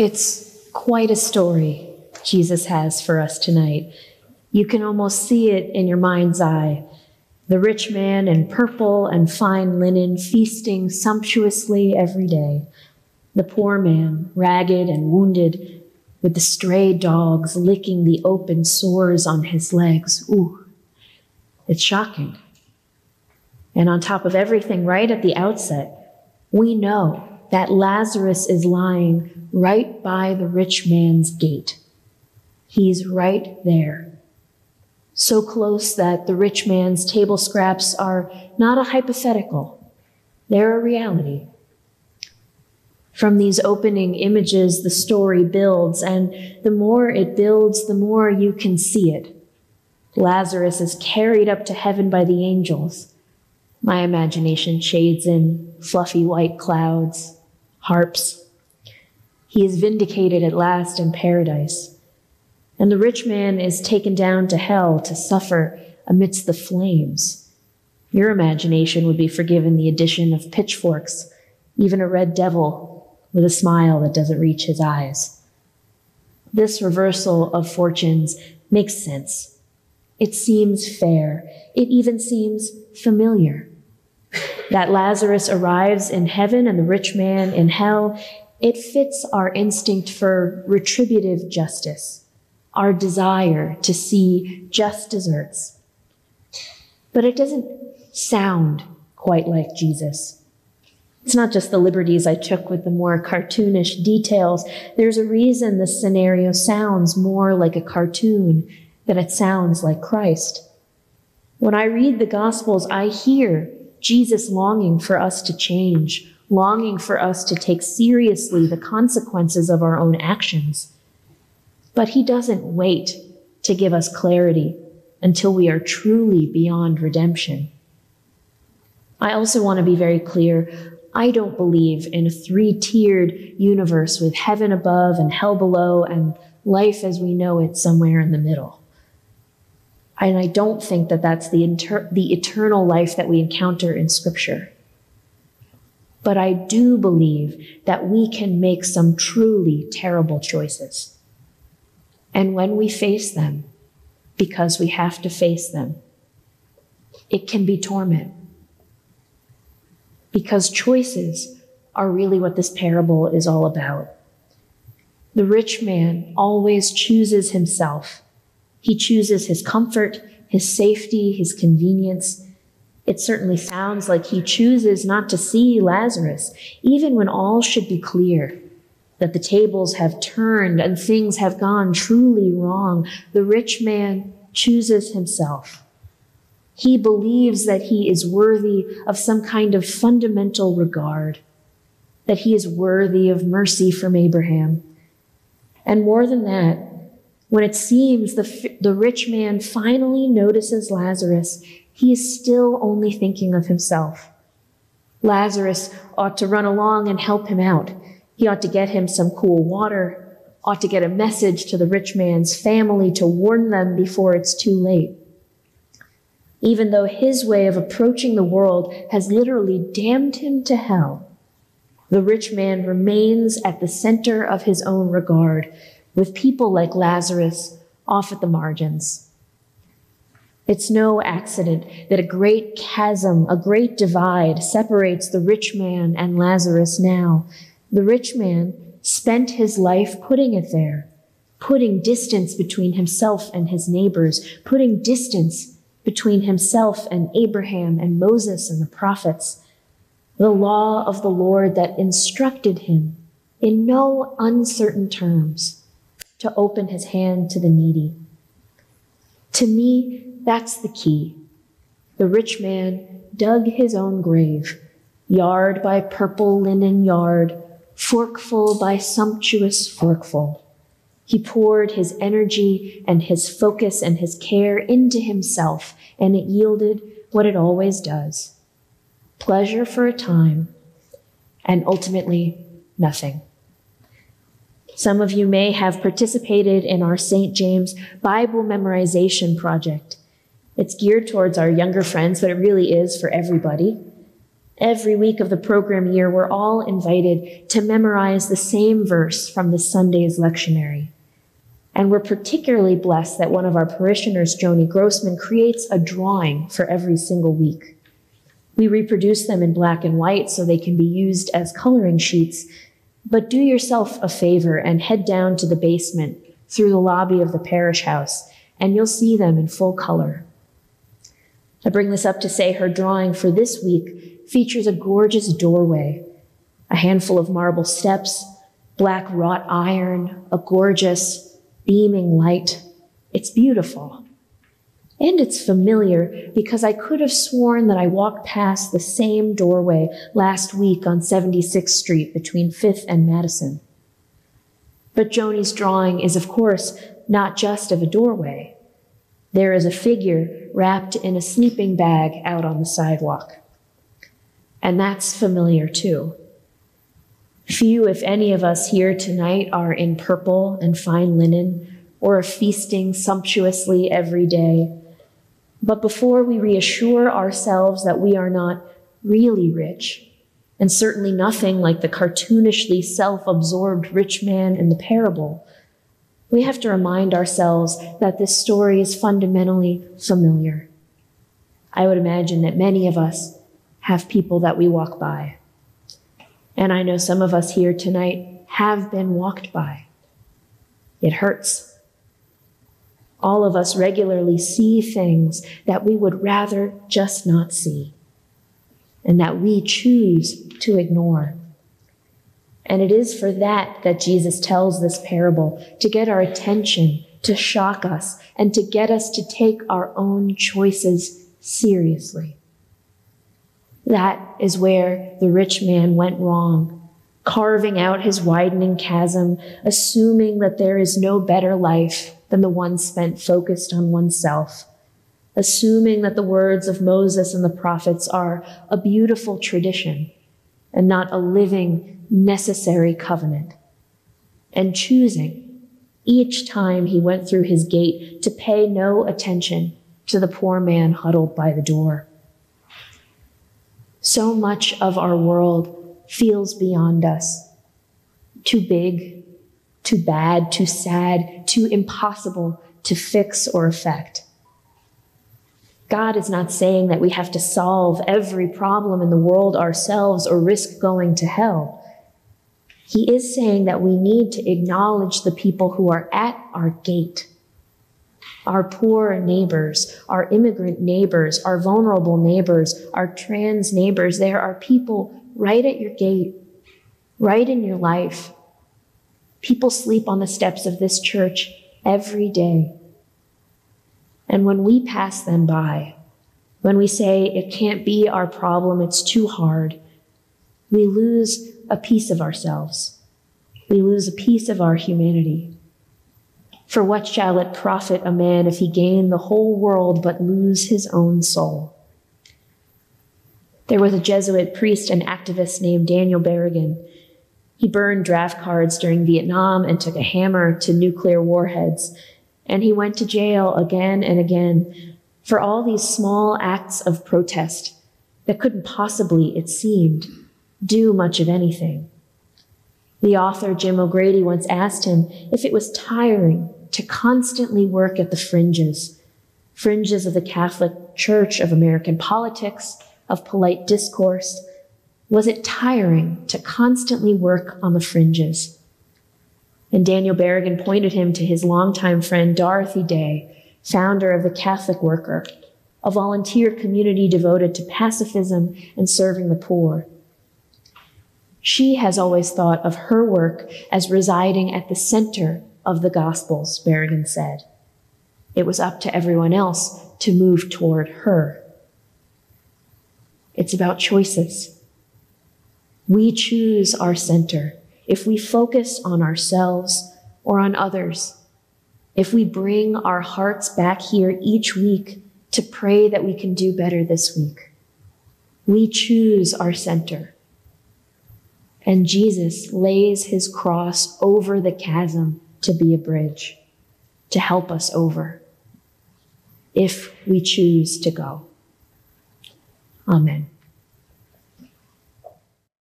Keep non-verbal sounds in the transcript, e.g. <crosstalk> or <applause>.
It's quite a story Jesus has for us tonight. You can almost see it in your mind's eye. The rich man in purple and fine linen feasting sumptuously every day. The poor man, ragged and wounded, with the stray dogs licking the open sores on his legs. Ooh, it's shocking. And on top of everything, right at the outset, we know that Lazarus is lying right by the rich man's gate. He's right there. So close that the rich man's table scraps are not a hypothetical, they're a reality. From these opening images, the story builds, and the more it builds, the more you can see it. Lazarus is carried up to heaven by the angels. My imagination shades in fluffy white clouds, harps. He is vindicated at last in paradise. And the rich man is taken down to hell to suffer amidst the flames. Your imagination would be forgiven the addition of pitchforks, even a red devil with a smile that doesn't reach his eyes. This reversal of fortunes makes sense. It seems fair. It even seems familiar. <laughs> That Lazarus arrives in heaven and the rich man in hell, it fits our instinct for retributive justice, our desire to see just deserts. But it doesn't sound quite like Jesus. It's not just the liberties I took with the more cartoonish details. There's a reason this scenario sounds more like a cartoon than it sounds like Christ. When I read the Gospels, I hear Jesus longing for us to change, longing for us to take seriously the consequences of our own actions. But he doesn't wait to give us clarity until we are truly beyond redemption. I also want to be very clear. I don't believe in a three tiered universe with heaven above and hell below and life as we know it somewhere in the middle. And I don't think that that's the, inter- the eternal life that we encounter in Scripture. But I do believe that we can make some truly terrible choices. And when we face them, because we have to face them, it can be torment because choices are really what this parable is all about. The rich man always chooses himself. He chooses his comfort, his safety, his convenience. It certainly sounds like he chooses not to see Lazarus, even when all should be clear that the tables have turned and things have gone truly wrong. The rich man chooses himself. He believes that he is worthy of some kind of fundamental regard, that he is worthy of mercy from Abraham. And more than that, when it seems the, the rich man finally notices Lazarus, he is still only thinking of himself. Lazarus ought to run along and help him out. He ought to get him some cool water, ought to get a message to the rich man's family to warn them before it's too late even though his way of approaching the world has literally damned him to hell. The rich man remains at the center of his own regard, with people like Lazarus off at the margins. It's no accident that a great chasm, a great divide separates the rich man and Lazarus now. The rich man spent his life putting it there, putting distance between himself and his neighbors, putting distance between himself and Abraham and Moses and the prophets, the law of the Lord that instructed him in no uncertain terms to open his hand to the needy. To me, that's the key. The rich man dug his own grave, yard by purple linen yard, forkful by sumptuous forkful. He poured his energy and his focus and his care into himself, and it yielded what it always does pleasure for a time, and ultimately nothing. Some of you may have participated in our St. James Bible memorization project. It's geared towards our younger friends, but it really is for everybody. Every week of the program year, we're all invited to memorize the same verse from the Sunday's lectionary. And we're particularly blessed that one of our parishioners, Joni Grossman, creates a drawing for every single week. We reproduce them in black and white so they can be used as coloring sheets. But do yourself a favor and head down to the basement through the lobby of the parish house, and you'll see them in full color. I bring this up to say her drawing for this week features a gorgeous doorway, a handful of marble steps, black wrought iron, a gorgeous, beaming light. It's beautiful. And it's familiar because I could have sworn that I walked past the same doorway last week on 76th Street between 5th and Madison. But Joni's drawing is, of course, not just of a doorway. There is a figure wrapped in a sleeping bag out on the sidewalk. And that's familiar too. Few, if any of us here tonight, are in purple and fine linen or are feasting sumptuously every day but before we reassure ourselves that we are not really rich, and certainly nothing like the cartoonishly self absorbed rich man in the parable, we have to remind ourselves that this story is fundamentally familiar. I would imagine that many of us have people that we walk by. And I know some of us here tonight have been walked by. It hurts all of us regularly see things that we would rather just not see and that we choose to ignore. And it is for that that Jesus tells this parable to get our attention, to shock us, and to get us to take our own choices seriously. That is where the rich man went wrong, carving out his widening chasm, assuming that there is no better life than the one spent focused on oneself, assuming that the words of Moses and the prophets are a beautiful tradition and not a living, necessary covenant, and choosing each time he went through his gate to pay no attention to the poor man huddled by the door. So much of our world feels beyond us, too big, too bad, too sad, too impossible to fix or affect. God is not saying that we have to solve every problem in the world ourselves or risk going to hell. He is saying that we need to acknowledge the people who are at our gate our poor neighbors, our immigrant neighbors, our vulnerable neighbors, our trans neighbors. There are people right at your gate, right in your life People sleep on the steps of this church every day. And when we pass them by, when we say it can't be our problem, it's too hard, we lose a piece of ourselves. We lose a piece of our humanity. For what shall it profit a man if he gain the whole world but lose his own soul? There was a Jesuit priest and activist named Daniel Berrigan he burned draft cards during Vietnam and took a hammer to nuclear warheads. And he went to jail again and again for all these small acts of protest that couldn't possibly, it seemed, do much of anything. The author, Jim O'Grady, once asked him if it was tiring to constantly work at the fringes fringes of the Catholic Church, of American politics, of polite discourse, was it tiring to constantly work on the fringes? And Daniel Berrigan pointed him to his longtime friend Dorothy Day, founder of the Catholic Worker, a volunteer community devoted to pacifism and serving the poor. She has always thought of her work as residing at the center of the Gospels, Berrigan said. It was up to everyone else to move toward her. It's about choices. We choose our center if we focus on ourselves or on others. If we bring our hearts back here each week to pray that we can do better this week. We choose our center. And Jesus lays his cross over the chasm to be a bridge, to help us over, if we choose to go. Amen.